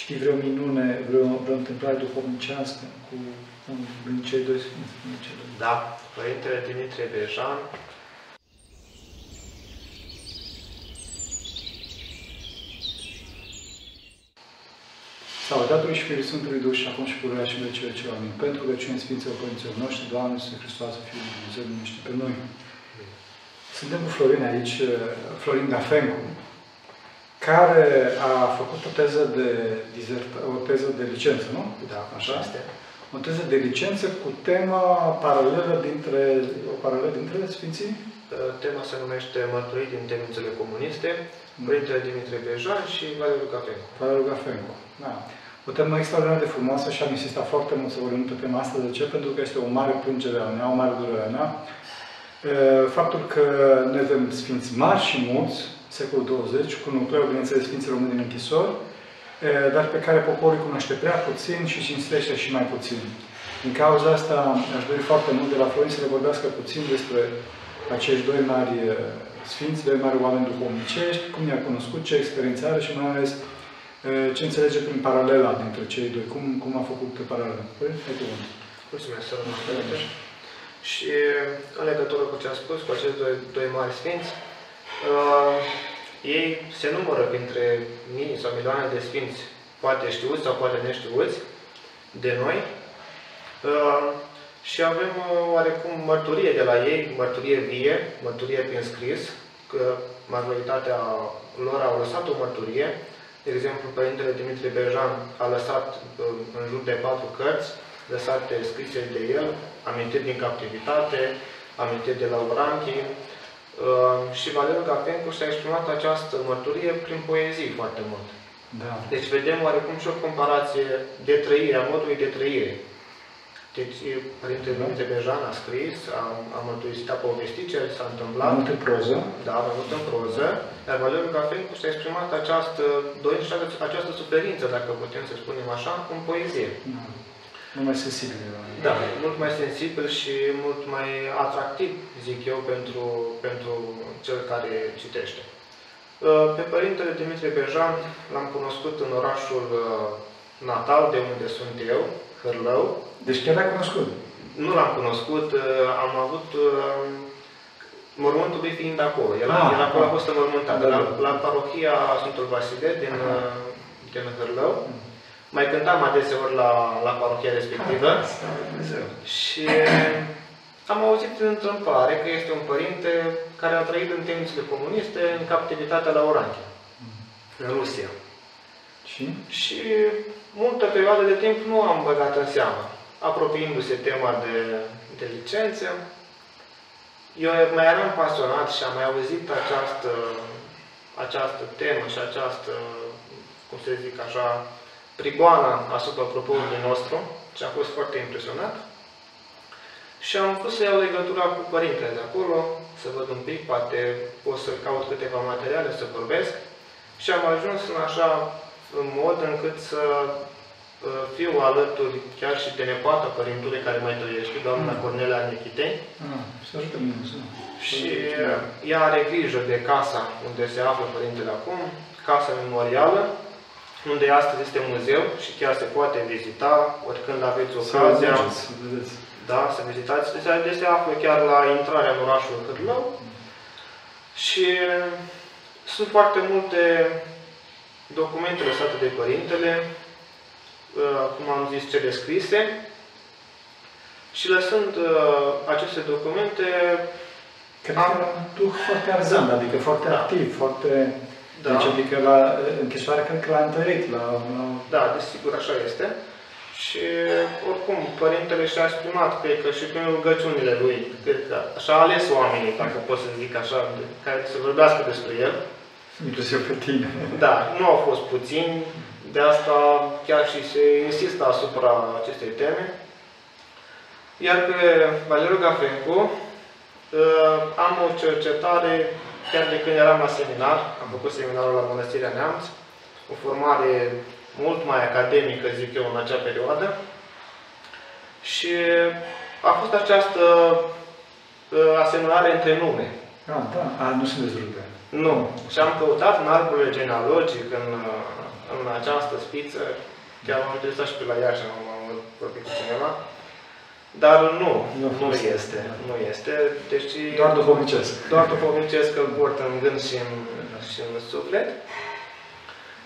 știi vreo minune, vreo, vreo întâmplare duhovnicească cu din cei doi sfinți? Cei doi. Da, Părintele Dimitrie Bejan Slavă Tatălui și Fiului Sfântului Duh și acum și pururea și în vecii vecii. Amin. Pentru că cine Sfinților Părinților noștri, Doamne, Iisus Hristos, Fiul lui Dumnezeu, numește pe noi. Suntem cu Florin aici, Florin Gafencu, care a făcut o teză de, dizert, o teză de licență, nu? Da, așa este. O teză de licență cu tema paralelă dintre, o paralelă dintre Sfinții? Tema se numește Mărturii din temnițele comuniste, mm. Părintele Dimitrie Bejan și Valeriu Gafencu. Valeriu Gafencu, da. O temă extraordinar de frumoasă și am insistat foarte mult să vorbim pe tema asta. De ce? Pentru că este o mare plângere a mea, o mare durere a mea. Faptul că noi avem sfinți mari și mulți, secolul 20, cu nucleul, bineînțeles, Sfinții Români din închisori, dar pe care poporul îi cunoaște prea puțin și cinstește și mai puțin. Din cauza asta, aș dori foarte mult de la Florin să le vorbească puțin despre acești doi mari sfinți, doi mari oameni duhovnicești, cum i-a cunoscut, ce experiență are și mai ales ce înțelege prin paralela dintre cei doi, cum, cum a făcut paralela. Păi, ai cuvântul. Mulțumesc, să Și în legătură cu ce am spus, cu acești doi, doi mari sfinți, uh, ei se numără printre mii sau milioane de sfinți, poate știuți sau poate neștiuți, de noi. Uh, și avem oarecum mărturie de la ei, mărturie vie, mărturie prin scris, că majoritatea lor au lăsat o mărturie, de exemplu, Părintele Dimitrie Berjan a lăsat în jur de patru cărți, lăsate scrise de el, amintiri din captivitate, amintiri de la Uranchi, uh, și Valeriu Gafencu și-a exprimat această mărturie prin poezii foarte mult. Da. Deci vedem oarecum și o comparație de trăire, a modului de trăire. Deci Părintele da. Dimitrie Berjan a scris, a, a mărturisit, a povestit ce s-a întâmplat. Mult în proză. Da, mai mult în proză. Iar Valeriu Gafencu și-a exprimat această dorință și această suferință, dacă putem să spunem așa, în poezie. Da. Mult mai sensibil. Da, mult mai sensibil și mult mai atractiv, zic eu, pentru, pentru cel care citește. Uh, pe Părintele Dimitrie Bejan l-am cunoscut în orașul uh, natal, de unde sunt eu, Hârlău. Deci chiar l-ai cunoscut? Nu l-am cunoscut, uh, am avut mormântul lui fiind acolo. El, ah, el acolo a fost înmormântat, da, da. la, la parohia Sfântul Vasile din, din Hârlău. Mm. Mai cântam adeseori la, la parohia respectivă. Și am auzit în întâmplare că este un părinte care a trăit în temnițele comuniste în captivitatea la Orange, în Rusia. Și? Și multă perioadă de timp nu am băgat în seamă. Apropiindu-se tema de, de licență, eu mai eram pasionat și am mai auzit această, această temă și această, cum să zic așa, prigoana asupra propoziției nostru și am fost foarte impresionat. Și am pus să iau legătura cu părintele de acolo, să văd un pic, poate pot să caut câteva materiale, să vorbesc. Și am ajuns în așa mod încât să uh, fiu alături chiar și de nepoata părintului care mai trăiește, doamna mm. Cornelia Nechitei. Ah, să ajută Și ea are grijă de casa unde se află părintele acum, casa memorială, unde astăzi este muzeu și chiar se poate vizita, oricând aveți ocazia. Să vedeți. Da, să vizitați. Deci se află chiar la intrarea în orașul Hârlău. Și sunt foarte multe documente lăsate de Părintele, uh, cum am zis, cele scrise. Și lăsând uh, aceste documente... Cred am... că duh foarte arzând, adică foarte da. activ, foarte... Da. Deci, adică la închisoare cred că l-a întărit. La, la... Da, desigur, așa este. Și oricum, părintele și-a exprimat, cred că și prin rugăciunile lui, cred că așa a ales oamenii, dacă pot să zic așa, care să vorbească despre el. Inclusiv pe tine. Da, nu au fost puțini, de asta chiar și se insistă asupra acestei teme. Iar pe Valeriu Gafencu uh, am o cercetare chiar de când eram la seminar, am făcut seminarul la Mănăstirea Neamț, o formare mult mai academică, zic eu, în acea perioadă. Și a fost această uh, asemănare între nume. Ah, da, a, nu se dezrupe. Nu. Și am căutat în arborele genealogic, în, în această spiță, chiar m-am interesat și pe la Iași, am am vorbit cu cineva, dar nu, Nu a nu fost. este, nu este. Deci Doar duhovnicesc. doar duhovnicesc îl port în gând și în, și în suflet.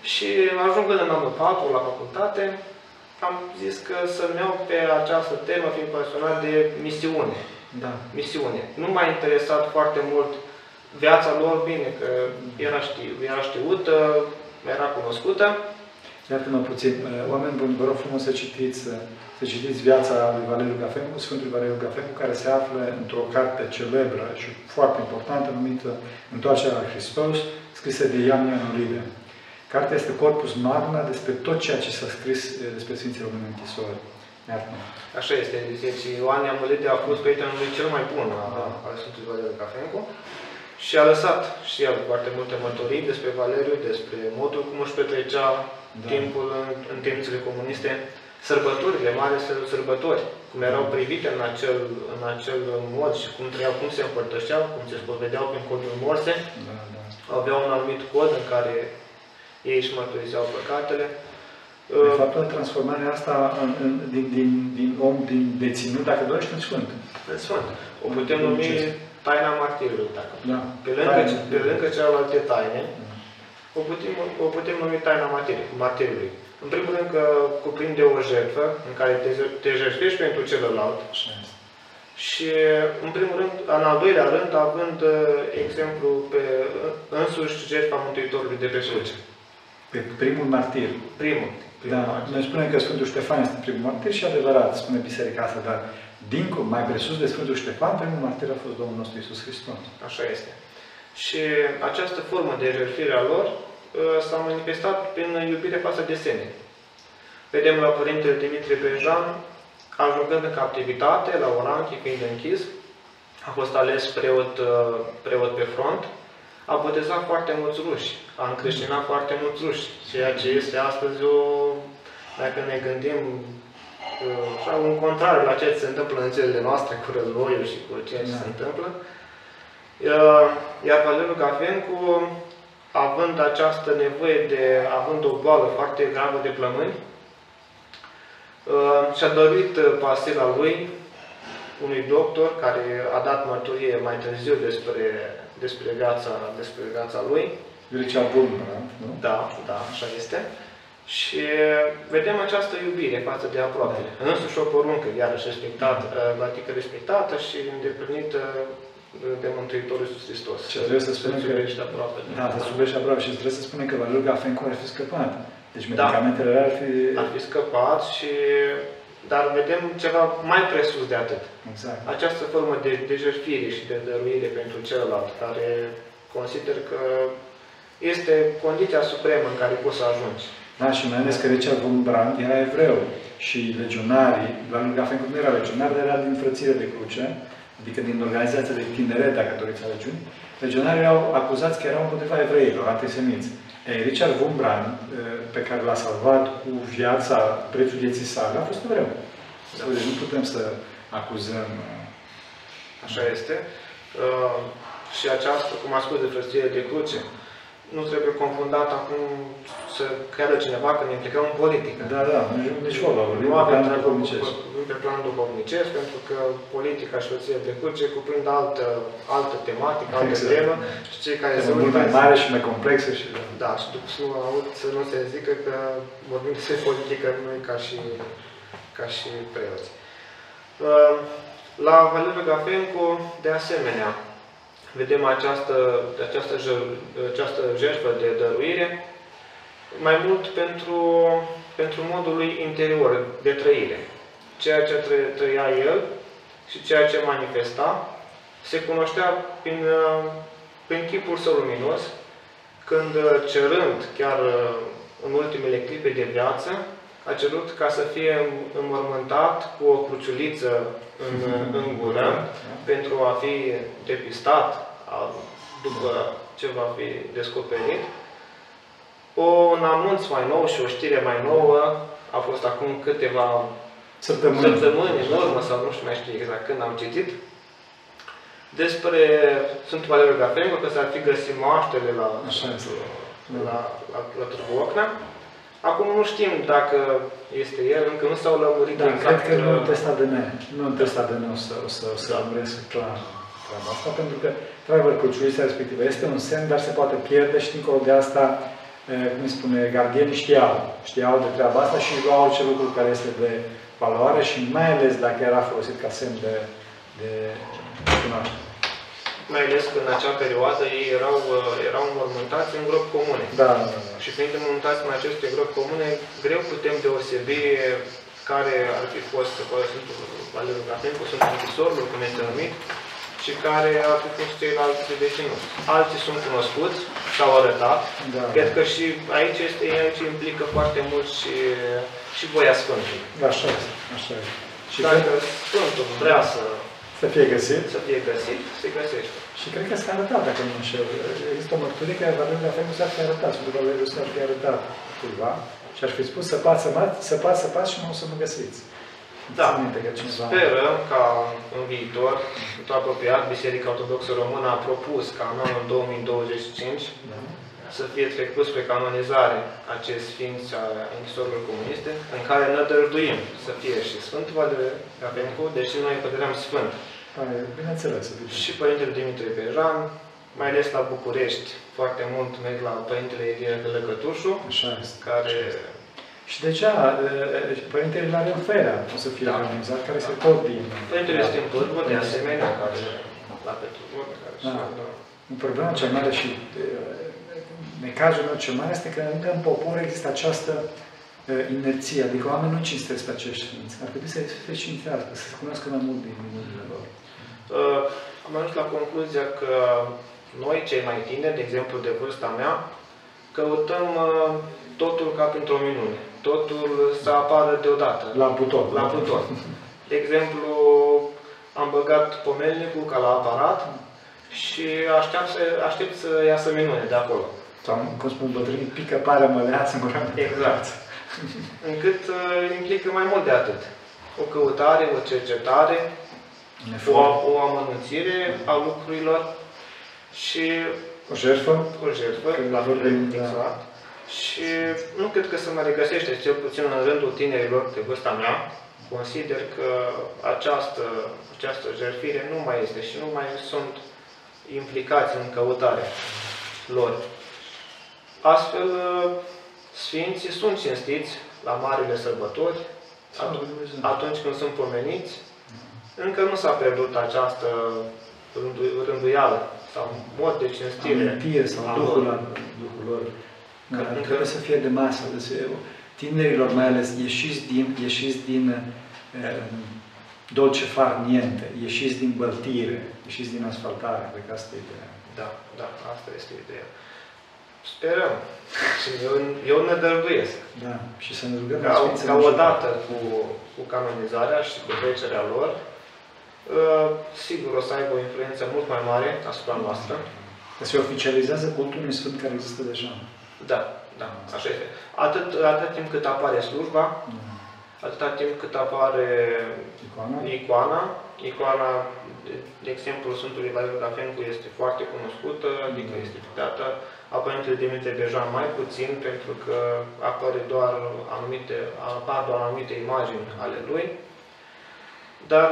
Și ajungând în anul 4 la facultate, am zis că să-mi iau pe această temă, fiind pasionat de misiune. Da. Misiune. Nu m-a interesat foarte mult viața lor, bine, că era, știu, era știută, era cunoscută. Iartă-mă puțin, uh, oameni buni, vă rog frumos să citiți, uh, să citiți viața lui Valeriu Gafencu, Sfântul Valeriu Gafencu, care se află într-o carte celebră și foarte importantă, numită Întoarcerea la Hristos, scrisă de Ioan Ionulide. Cartea este corpus magna despre tot ceea ce s-a scris uh, despre Sfinții Români Închisori. Iartă-mă. Așa este. Deci Ioan Iamălide a fost prietenul lui cel mai bun a- Da. al Sfântului Valeriu Cafencu și a lăsat și el foarte multe mărturii despre Valeriu, despre modul cum își petrecea Da. timpul în, în timpul comuniste, sărbătorile, mari sărbători, cum erau privite în acel, în acel mod și cum trăiau, cum se împărtășeau, cum se spovedeau prin codul morse, Da, da. aveau un anumit cod în care ei își mărturiseau păcatele. De fapt, transformarea asta în, în, din, din, din om, din deținut, dacă dorești, în Sfânt. În Sfânt. O putem numi taina martirului, dacă Da. Pe lângă, Taină. pe lângă celelalte taine, o putem, o putem numi taina martir- martirului. În primul rând că cuprinde o jertfă în care te, te jertfești pentru celălalt Așa este. și, în primul rând, în al doilea rând, având uh, exemplu pe uh, însuși jertfa Mântuitorului de pe cruce. Pe primul martir. Primul. primul Da, martir. noi spunem că Sfântul Ștefan este primul martir și adevărat, spune Biserica asta, dar dincolo, mai presus de Sfântul Ștefan, primul martir a fost Domnul nostru Iisus Hristos. Așa este. Și această formă de jertfire a lor uh, s-a manifestat prin iubire față de sene. Vedem la Părintele Dimitrie Bejan, ajungând în captivitate, la Oranchi, fiind închis, a fost ales preot, uh, preot pe front, a botezat foarte mulți ruși, a încreștinat foarte mulți ruși, ceea ce este astăzi o, dacă ne gândim, uh, așa, un contrar la ceea ce se întâmplă în țările noastre cu războiul și cu ceea ce Da. se întâmplă. Uh, Iar Valeriu Gafencu, având această nevoie de, având o boală foarte gravă de plămâni, uh, și-a dăruit uh, pasila lui unui doctor care a dat mărturie mai târziu despre, despre, viața, despre viața lui. Grecea Bulmăra, nu? Da, da, așa este. Și vedem această iubire față de aproapele. Da. Însuși o poruncă, iarăși respectată, adică respectată și îndeplinită de Mântuitorul Iisus Hristos. Ce trebuie să spunem Să-ți că- iubești aproapele. Da, să subești aproape și trebuie să spunem că Valeriu Gafencu ar fi scăpat. Deci Da. medicamentele alea ar fi... Ar fi scăpat și... Dar vedem ceva mai presus de atât. Exact. Această formă de, de jertfire și de dăruire pentru celălalt, care consider că este condiția supremă în care poți să ajungi. Da, și mai ales că Richard von Brandt era evreu și legionarii, Valeriu Gafencu nu era legionar, dar era din frățire de cruce, adică din organizația de tineret, dacă doriți alegiuni, legionarii erau acuzați că erau împotriva evreilor, antisemiți. Ei, Richard von Brandt, eh, pe care l-a salvat cu viața, prețul vieții sale, a fost evreu. Da. Deci nu putem să acuzăm eh, Așa este. Uh, și această, cum a spus de frățire de cruce, nu trebuie confundat acum să creadă cineva că ne implicăm în politică. Da, da, nici, nici vorba, vorbim Nu pe avem plan treabă duhovnicesc. cu- cu- pe plan duhovnicesc, pentru că politica și frăția de cruce cuprind altă, altă tematică, altă Exact. temă și cei care Este se mult uită mai mare și mai complexă și... Da, și după să nu aud să nu se zică că vorbim despre politică noi ca și, ca și preoți. Uh, La Valeriu Gafencu, de asemenea, vedem această, această, jă- această jertfă de dăruire, mai mult pentru, pentru modul lui interior de trăire. Ceea ce tră- trăia el și ceea ce manifesta, se cunoștea prin, uh, prin chipul său luminos, când uh, cerând, chiar uh, în ultimele clipe de viață, a cerut ca să fie înmormântat cu o cruciuliță în, în gură, pentru a fi depistat a- după ce va fi descoperit. O, un anunț mai nou și o știre mai nouă a fost acum câteva Săptămâni. săptămâni în urmă, sau nu știu mai știu exact când am citit, despre Sfântul Valeriu Gafencu, că s-ar fi găsit moaștele la, Așa este. la, la, la Târgu Ocna. Acum nu știm dacă este el, încă nu s-au lămurit Da, exact. cred că nu în uh, test ADN, nu în test ADN o să, o să, o să lămuresc clar treaba asta, pentru că, într-adevăr, cruciulița respectivă este un semn, dar se poate pierde și dincolo de asta, eh, cum îi spune, gardienii știau, știau de treaba asta și luau orice lucru care este de valoare și mai ales dacă era folosit ca semn de, de cunoaștere. Mai ales că în acea perioadă ei erau, uh, erau înmormântați în gropi comune. Da, da, da. Și fiind înmormântați în aceste gropi comune, greu putem deosebi care ar fi fost poate Sfântul Valeriu Grafencu, sunt închisorul, cum este numit, și care ar fi fost ceilalți deținuți. Alții sunt cunoscuți, s-au arătat. da. Cred că și aici, este, aici implică foarte mult și, și voia Sfântului. Da, așa este, așa este. Și Dacă cred Sfântul vrea să, să fie găsit. să fie găsit, se găsește. Și cred că s-a arătat, dacă nu mă înșel. Există o mărturie care Valeriu la felul s-ar fi arătat, Sfântul Valeriu s-ar fi arătat cuiva și ar fi spus să pat, să pat, să pat, să pat și nu o să mă găsiți. Da. Țin minte că cineva... Sperăm ca în viitor, tot apropiat, Biserica Ortodoxă Română a propus ca în anul 2025 Da. să fie trecut spre canonizare acest sfinț a închisorilor comuniste, în care ne dăjduim să fie și Sfântul Valeriu Gavencu, deși noi îl considerăm Sfânt. Da, e bineînțeles. evident. Și Părintele Dimitrie Bejan, mai ales la București, foarte mult merg la Părintele Ilie Lăcătușu, Așa este. care Și de ce Părintele la Renfera o să fie Da. organizat, care este tot din... Părintele este în Pârvă, de asemenea, care la Petru Vodă, care Da. și Problema cea mare și e, necazul meu cel mare este că încă în popor există această e, inerție, adică oamenii nu cinstesc pe acești sfinți. Ar trebui să se cinstească, să se cunoască mai mult din minunile lor. Uh, am ajuns la concluzia că noi, cei mai tineri, de exemplu de vârsta mea, căutăm uh, totul ca printr-o minune. Totul să apară deodată, La buton. la buton. De exemplu, am băgat pomelnicul ca la aparat și aștept să, aștept să iasă minune de acolo. Sau, cum spun bătrânii, pică pare măleață în gura mea. Exact. Încât uh, implică mai mult de atât. O căutare, o cercetare, Un o, efort, o amănunțire a lucrurilor și o jertfă. o jertfă, Când la fel de vorbim, da. Exact. Și nu cred că se mai regăsește, cel puțin în rândul tinerilor de vârsta mea, consider că această, această jertfire nu mai este și nu mai sunt implicați în căutarea lor. Astfel, Sfinții sunt cinstiți la marile sărbători, Slavă Dumnezeu. atunci când sunt pomeniți, încă nu s-a pierdut această rându- rânduială sau mod de cinstire. Amintire sau a Duhul, lor. la, Duhul lor. Da, Că încă- trebuie să fie de masă, de să, tinerilor mai ales, ieșiți din, ieșiți din uh, dolce far niente, ieșiți din băltire, ieșiți din asfaltare, cred că asta e ideea. Da, da, asta este ideea. Sperăm. Și eu, eu ne dăruiesc. Da, și să ne rugăm Ca, la Sfinții ca noștri. odată cu, cu canonizarea și cu trecerea lor, uh, sigur o să aibă o influență mult mai mare asupra noastră. Că se oficializează cultul unui sfânt care există deja. Da, da, așa este. Atât, atât timp cât apare slujba, Da. atâta timp cât apare Icoana? icoana, icoana, de, de exemplu, Sfântului Valeriu Gafencu este foarte cunoscută, adică este citată, a Părintele Dimitrie Bejan mai puțin, pentru că apare doar anumite, apar doar anumite imagini ale lui. Dar,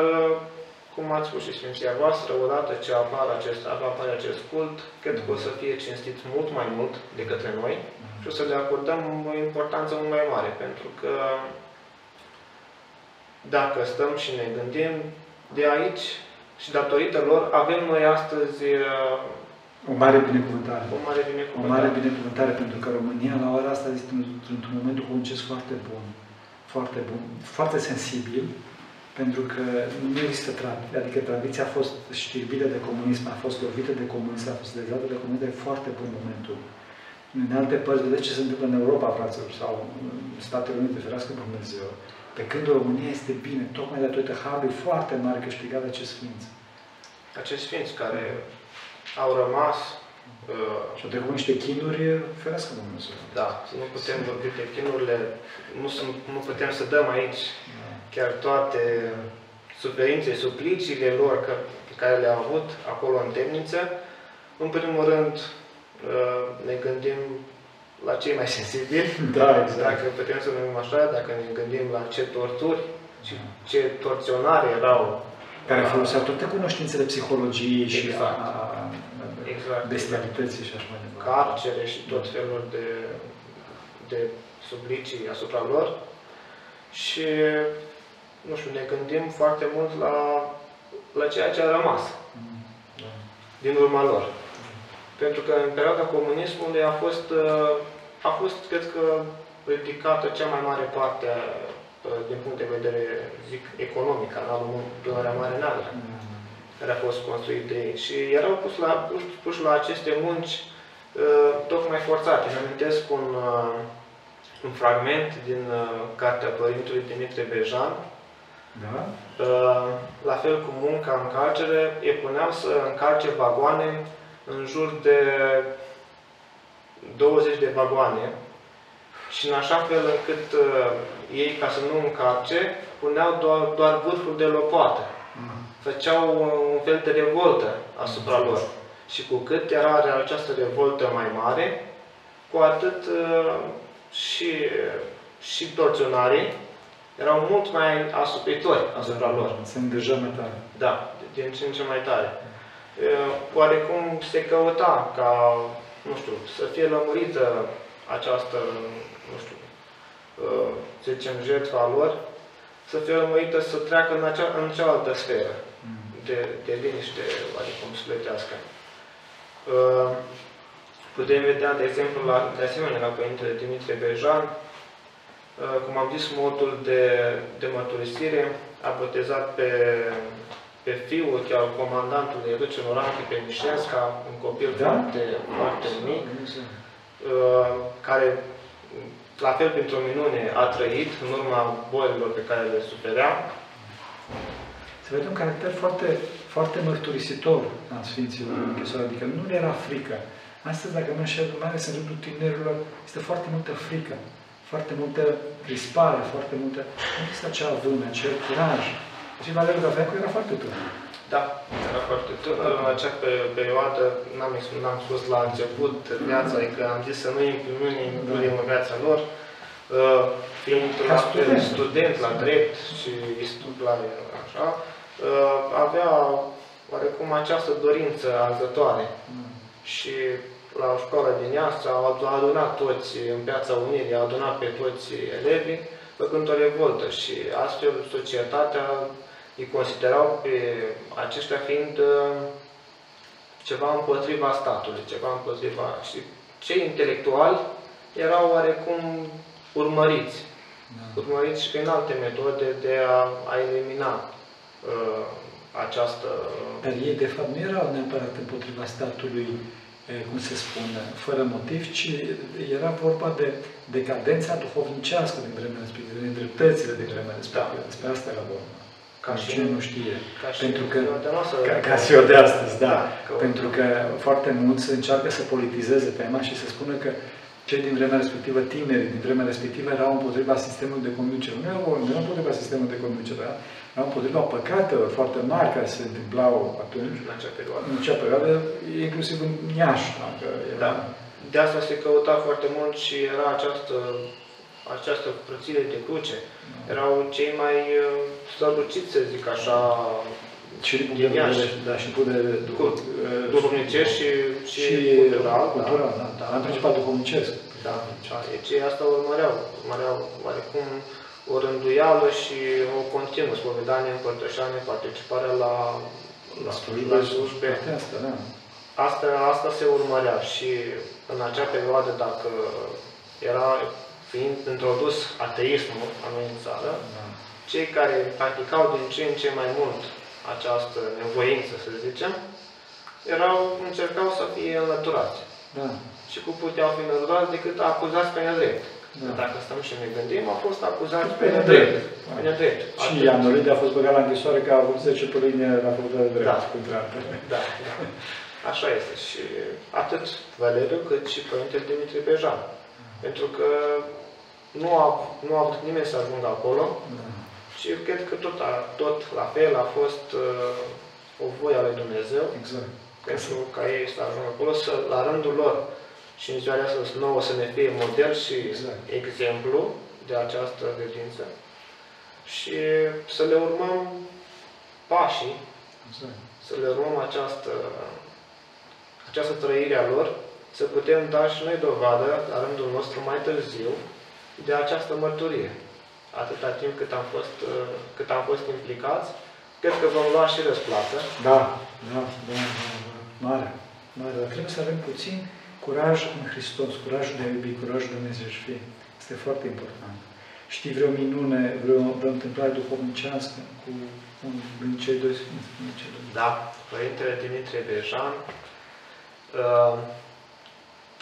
cum ați spus și Sfinția voastră, odată ce apar acest, apare acest cult, cred că o să fie cinstit mult mai mult de către noi și o să le acordăm o importanță mult mai mare, pentru că dacă stăm și ne gândim, de aici și datorită lor avem noi astăzi uh, O mare binecuvântare. o mare O binecuvântare. mare binecuvântare pentru că România la ora asta este într- într-un moment duhovnicesc foarte bun, foarte bun, foarte sensibil, pentru că nu există tradiție, adică tradiția a fost știrbită de comunism, a fost lovită de comunism, a fost dezată de comunism, e foarte bun momentul. În alte părți, vedeți ce se întâmplă în Europa, fraților, sau în Statele Unite, ferească Dumnezeu. Pe când România este bine, tocmai datorită harului foarte mare câștigat de acest sfinț. Acești sfinți care au rămas, uh, Și au trecut niște chinuri, ferească Dumnezeu. da, nu putem vorbi de chinurile, nu, sunt, nu putem să dăm aici Da. Chiar toate suferințe, supliciile lor că, pe care le-au avut acolo în temniță. În primul rând, uh, ne gândim la cei mai sensibili. Da, exact. Dacă putem să numim așa, dacă ne gândim la ce torturi și ce torționare erau. Care foloseau toate cunoștințele psihologiei și Exact. a, a Exact. bestialității și așa mai departe. carcere și tot felul de, de sublicii asupra lor. Și, nu știu, ne gândim foarte mult la, la ceea ce a rămas Da. din urma lor. Pentru că în perioada comunismului a fost, uh, a fost, cred că, ridicată cea mai mare parte uh, din punct de vedere, zic, economic, canalul Dunărea Mare Neagră, care a fost construit de ei. Și erau pus la, pus, puși la aceste munci uh, tocmai forțate. Îmi amintesc un, uh, un fragment din uh, cartea Părintului Dimitrie Bejan, Da? Uh, la fel cu munca în carcere, îi puneau să încarce vagoane în jur de 20 de vagoane și în așa fel încât uh, ei, ca să nu încarce, puneau doar, doar vârful de lopoată. Făceau un fel de revoltă asupra lor. Și cu cât era această revoltă mai mare, cu atât uh, și, și torționarii erau mult mai asupritori asupra lor. Se îndrăjea mai tare. Da, din ce în ce mai tare. Uh, Oarecum se căuta ca, nu știu, să fie lămurită această, nu știu, uh, să zicem, jertfa lor, să fie lămurită să treacă în, acea, în cealaltă sferă de, de liniște, oarecum sufletească. Uh, Putem vedea, de exemplu, la, de asemenea, la Părintele Dimitrie Bejan, uh, cum am zis, modul de, de mărturisire a botezat pe, pe fiul chiar comandantului Râce Noranchi, pe Mișesca, un copil Da? foarte, foarte mic, uh, care, la fel printr-o minune, a trăit în urma bolilor pe care le suferea. Se vede un caracter foarte, foarte mărturisitor al Sfinților în închisoare, adică nu le era frică. Astăzi, dacă mă înșel, mai ales în rândul tinerilor, este foarte multă frică, foarte multă crispare, foarte multă... Nu există acea avâne, acel curaj. Și Valeriu Gafecu era foarte tânăr. Da, era foarte tânăr în acea pe- perioadă, n-am, ex- n-am spus la început viața, adică am zis să nu impl- nu ne includem în viața lor, uh, fiind Ca la fel student. student la drept și la așa, uh, avea oarecum această dorință arzătoare și la școala din Iastra au adunat toți în Piața Unirii, au adunat pe toți elevii, făcând o revoltă și astfel societatea îi considerau pe aceștia fiind uh, ceva împotriva statului, ceva împotriva... Și cei intelectuali erau oarecum urmăriți, Da. urmăriți și prin alte metode de a, a elimina uh, această... Dar ei, de fapt, nu erau neapărat împotriva statului, eh, cum se spune, fără motiv, ci era vorba de decadența duhovnicească din vremea respectivă, din dreptățile din vremea respectivă. Despre asta era vorba. Ca și- cine nu știe. Ca și Pentru că, ziua de noastră, ca, ca ziua de astăzi, da. că- Pentru că foarte mulți încearcă să politizeze tema și să spună că cei din vremea respectivă, tinerii din vremea respectivă, erau împotriva sistemului de conducere. Nu erau, nu erau împotriva sistemului de conducere, da? erau împotriva păcatelor foarte mari care se întâmplau atunci, în acea perioadă. în acea perioadă, inclusiv în Iași. Dacă era... Da. De asta se căuta foarte mult și era această, această frățire de cruce. Erau cei mai uh, străluciți, să zic așa, Și din punct de din Iași. vedere, da, și din punct de vedere duh- eh, duhovnicești și, și, și cultural. cultural, da. da. În principal duhovnicesc. Da, da. Deci ei asta urmăreau. Urmăreau oarecum o rânduială și o continuă spovedanie, împărtășanie, participare la, la, la slujbe. Toate astea, da. Asta, asta se urmărea și în acea perioadă, dacă era fiind introdus ateismul la noi în țară, da. cei care practicau din ce în ce mai mult această nevoință, să zicem, erau, încercau să fie înlăturați. Da. Și cu puteau fi înlăturați decât acuzați pe nedrept. Da. Dacă stăm și ne gândim, au fost acuzați Pe pe nedrept. nedrept. Pe nedrept. Și Atât. Ian Olide a fost băgat la închisoare că a avut 10 pe linie la facultatea de drept. Da. Între altele. Da, da. Așa este. Și atât Valeriu cât și Părintele Dimitrie Bejan. Pentru că nu a, nu a vrut nimeni să ajungă acolo Da. Și cred că tot, a, tot la fel a fost uh, o voie a lui Dumnezeu Exact. pentru ca ei să ajungă acolo, să, la rândul lor, și în ziua de astăzi nouă să ne fie model și Exact. exemplu de această credință și să le urmăm pașii, Exact. să le urmăm această, această trăire a lor, să putem da și noi dovadă, la rândul nostru mai târziu, de această mărturie. Atâta timp cât am fost, uh, cât am fost implicați, cred că vom lua și răsplată. Da, da, da, da, da. Mare, mare. Dar trebuie să avem puțin curaj în Hristos, curajul de a iubi, curajul de Dumnezeu și fi. Este foarte important. Știi vreo minune, vreo, vreo întâmplare duhovnicească cu un din cei doi sfinți? din cei doi? Da, Părintele Dimitrie Bejan, uh,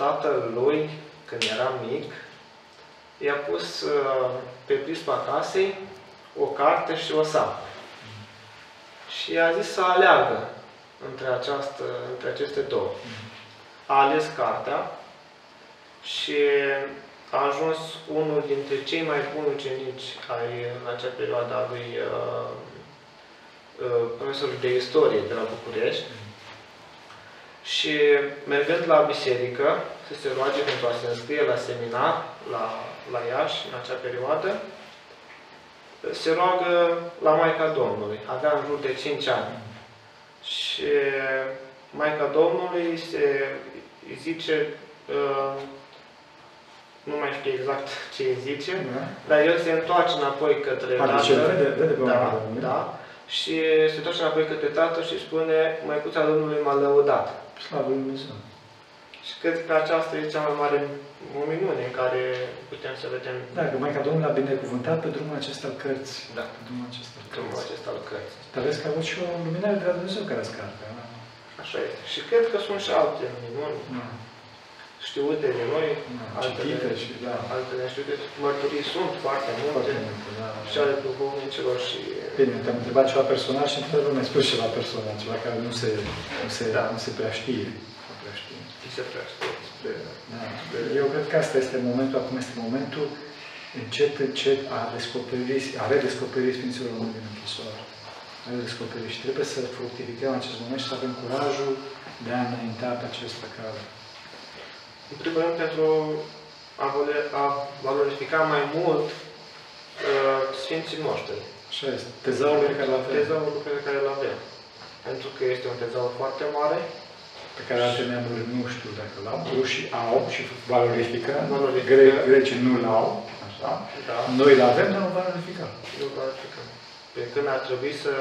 tatăl lui, când era mic, i-a pus uh, pe prisma casei o carte și o sapă. Și i-a zis să aleagă între, această, între aceste două. A ales cartea și a ajuns unul dintre cei mai buni ucenici ai, în acea perioadă a lui uh, uh, profesorul de istorie de la București și mergând la biserică să se roage pentru a se înscrie la seminar la, la Iași în acea perioadă, se roagă la Maica Domnului. Avea în jur de 5 ani. Și Maica Domnului se îi zice, uh, nu mai știu exact ce îi zice, Da? dar el se întoarce înapoi către Adică tatăl. vede, vede pe Da, oameni, da. Și se întoarce înapoi către tatăl și spune, Măicuța Domnului m-a lăudat. Slavă Lui Dumnezeu. Și cred că aceasta e cea mai mare o minune în care putem să vedem Da, că Maica Domnului a binecuvântat pe drumul acesta al cărții. Da. Pe drumul acesta al drumul cărții. acesta al cărții. Dar vezi că a avut și o luminare de la Dumnezeu care a scarpe. Da? Așa este. Și cred că sunt și alte minuni Da. Știute de noi, Da. altele, Citite și da. altele știute. Mărturii sunt foarte multe, Foarte multe, da. și ale duhovnicilor și... Bine, te-am întrebat ceva personal și într-adevăr mi-ai spus ceva personal, ceva care nu se, nu se, Da. nu se prea știe. Nu prea știe. Și se prea știe despre... Da. Eu cred că asta este momentul, acum este momentul încet, încet a descoperi, a redescoperi Sfinților Români din închisoare. A redescoperi și trebuie să fructificăm acest moment și să avem curajul de a înainta pe această cale. În primul rând, pentru a, vole- a valorifica mai mult uh, Sfinții noștri. Așa este. Tezaurul pe care l avem, Tezaurul pe care îl avem. Pentru că este un tezaur foarte mare, pe care alte neamuri nu știu dacă l-au, rușii au și valorificăm, Valorifică. Gre- grecii nu l-au, așa. da, Noi îl avem, dar nu valorificăm. nu valorificăm. Pe când ar trebui să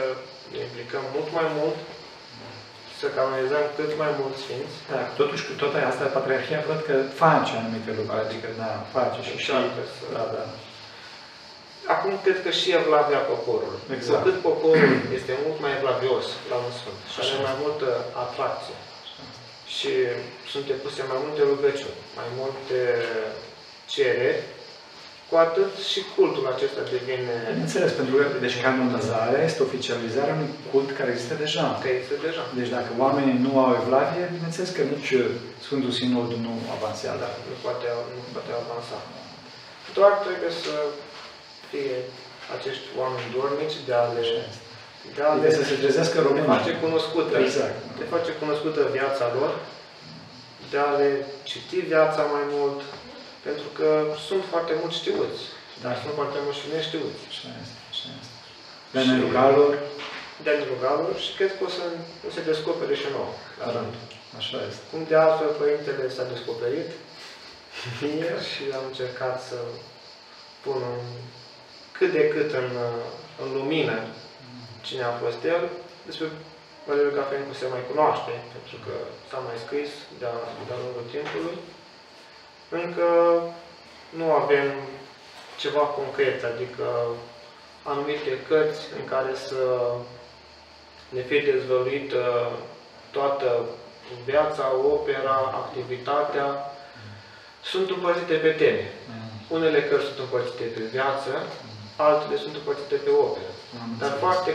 ne implicăm mult mai mult, să canalizăm cât mai mulți sfinți, Da, totuși cu toate astea, Patriarhia văd că face anumite lucruri, adică da, face și și... Încearcă să- Da, da. Acum cred că și evlavia poporului. Exact. Cu cât poporul este mult mai evlavios la un sfânt și are Așa. mai multă atracție și sunt depuse mai multe rugăciuni, mai multe cereri, cu atât și cultul acesta devine Bineînțeles, pentru că, deci canonizarea este oficializarea unui cult care există deja. că este deja. Deci dacă oamenii nu au evlavie, bineînțeles că nici uh, Sfântul Sinod nu avansează. Da, nu poate, nu poate avansa. Doar trebuie să fie acești oameni dornici de a le, de a le Trebuie să se trezească de românii. face cunoscută. Exact. de face cunoscută viața lor, de a le citi viața mai mult, pentru că sunt foarte mulți știuți, dar Da. sunt foarte mulți și neștiuți. Așa este, așa este. De a ne ruga lor, De a ne ruga lor și cred că o să o se descopere și nouă. la rând. așa este. Cum de altfel Părintele s-a descoperit mie și am încercat să pun în, cât de cât în, în lumină cine a fost el. Despre Valeriu Gafencu se mai cunoaște, pentru că s-a mai scris de-a, de-a lungul timpului. Încă nu avem ceva concret, adică anumite cărți în care să ne fie dezvăluită toată viața, opera, activitatea, sunt împărțite pe teme. Mm, Unele cărți sunt împărțite pe viață, altele sunt împărțite pe operă. am Dar înțeles. foarte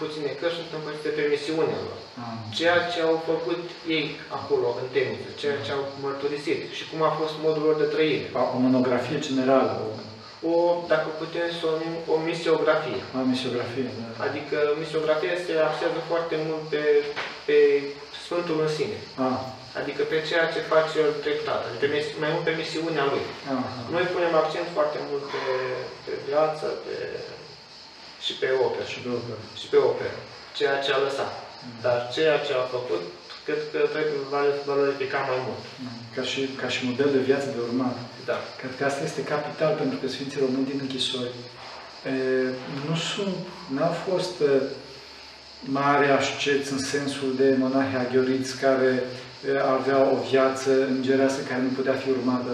puține cărți sunt împărțite pe misiunea lor. Am Ceea ce au făcut ei acolo, în temniță, ceea ce au mărturisit și cum a fost modul lor de trăire. O monografie generală, o, O, dacă putem să o numim, o misiografie. o misiografie. Da. Adică misiografia se axează foarte mult pe, pe Sfântul în sine. Ah, Adică pe ceea ce face el treptat, adică pe mis- mai mult pe misiunea lui. Aha. Noi punem accent foarte mult pe, pe viață pe, și pe operă. Și pe operă. Și pe operă. Ceea ce a lăsat. Dar ceea ce a făcut, cred că trebuie val- valorifica mai mult. Ca și, ca și model de viață de urmat. Da. Cred că asta este capital pentru că Sfinții Români din închisori e, nu sunt, n-au fost e, mari asceți în sensul de monahi aghioriți care e, aveau o viață îngerească care nu putea fi urmată.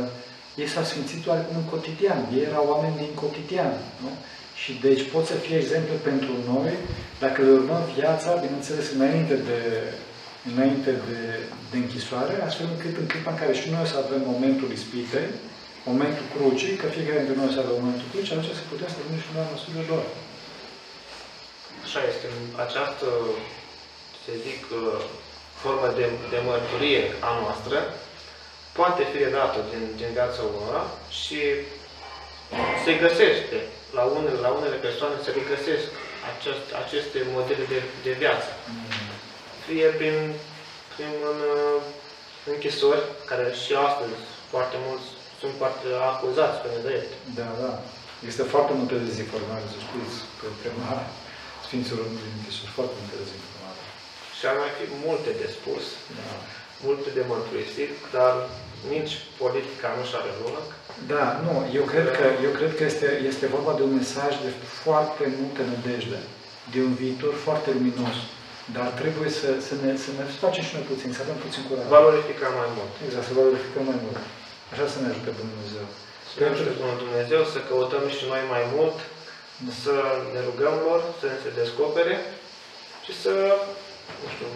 Ei s-au simțit oarecum în cotidian. Ei erau oameni din cotidian. Nu? Și deci pot să fie exemple pentru noi dacă le urmăm viața, bineînțeles, înainte de, înainte de, de închisoare, astfel încât în clipa în care și noi să avem momentul ispitei, momentul crucii, că fiecare dintre noi să avem momentul crucii, atunci să putem să venim și noi la măsurile lor. Așa este. Această, să zic, uh, formă de, de mărturie a noastră poate fi redată din, din viața unora și se găsește la unele, la unele persoane se regăsesc acest, aceste modele de, de viață. Fie prin, prin în, uh, închisori, care și astăzi foarte mulți sunt foarte acuzați pe nedrept. Da, da. Este foarte multă dezinformare, să știți, pe tema Sfinților Români din închisori. Foarte multă dezinformare. Și ar mai fi multe de spus, Da. multe de mărturisit, dar nici politica nu și are loc. Da, nu, eu cred că, eu cred că este, este vorba de un mesaj de foarte multă nădejde, de un viitor foarte luminos. Dar trebuie să, să, ne, să ne facem și noi puțin, să avem puțin curaj. Valorifica mai mult. Exact, să valorificăm mai mult. Așa să ne ajute Bunul Dumnezeu. Să ne ajute Bunul Dumnezeu să căutăm și noi mai mult, să ne rugăm lor, să ne se descopere și să, nu știu,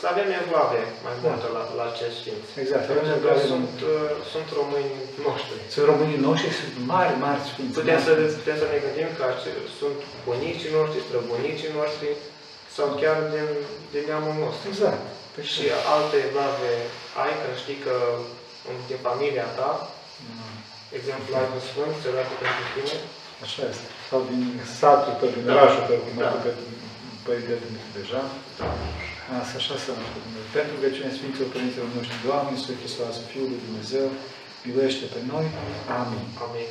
să avem evlavie mai multă la, la acest sfinț. Exact, avem Pentru că evlavie mai sunt, uh, sunt români noștri. Sunt românii noștri, sunt mari, mari sfinți. Putem mari să, sfinți. putem să ne gândim că ace- sunt bunicii noștri, străbunicii noștri sau chiar din, din neamul nostru. Exact. Păi Și alte evlave ai când știi că în- din familia ta, Mm, de exemplu, ai un sfânt, se roagă pentru tine, Așa este. Sau din satul tău, din Da. orașul tău, cum Da. a pe părintele Dumnezeu deja. Asta așa să ne Dumnezeu. Pentru că cine Sfinților Părinților noștri, Doamne, Iisus Hristos, Fiul lui Dumnezeu, miluiește pe noi. Amin. Amin.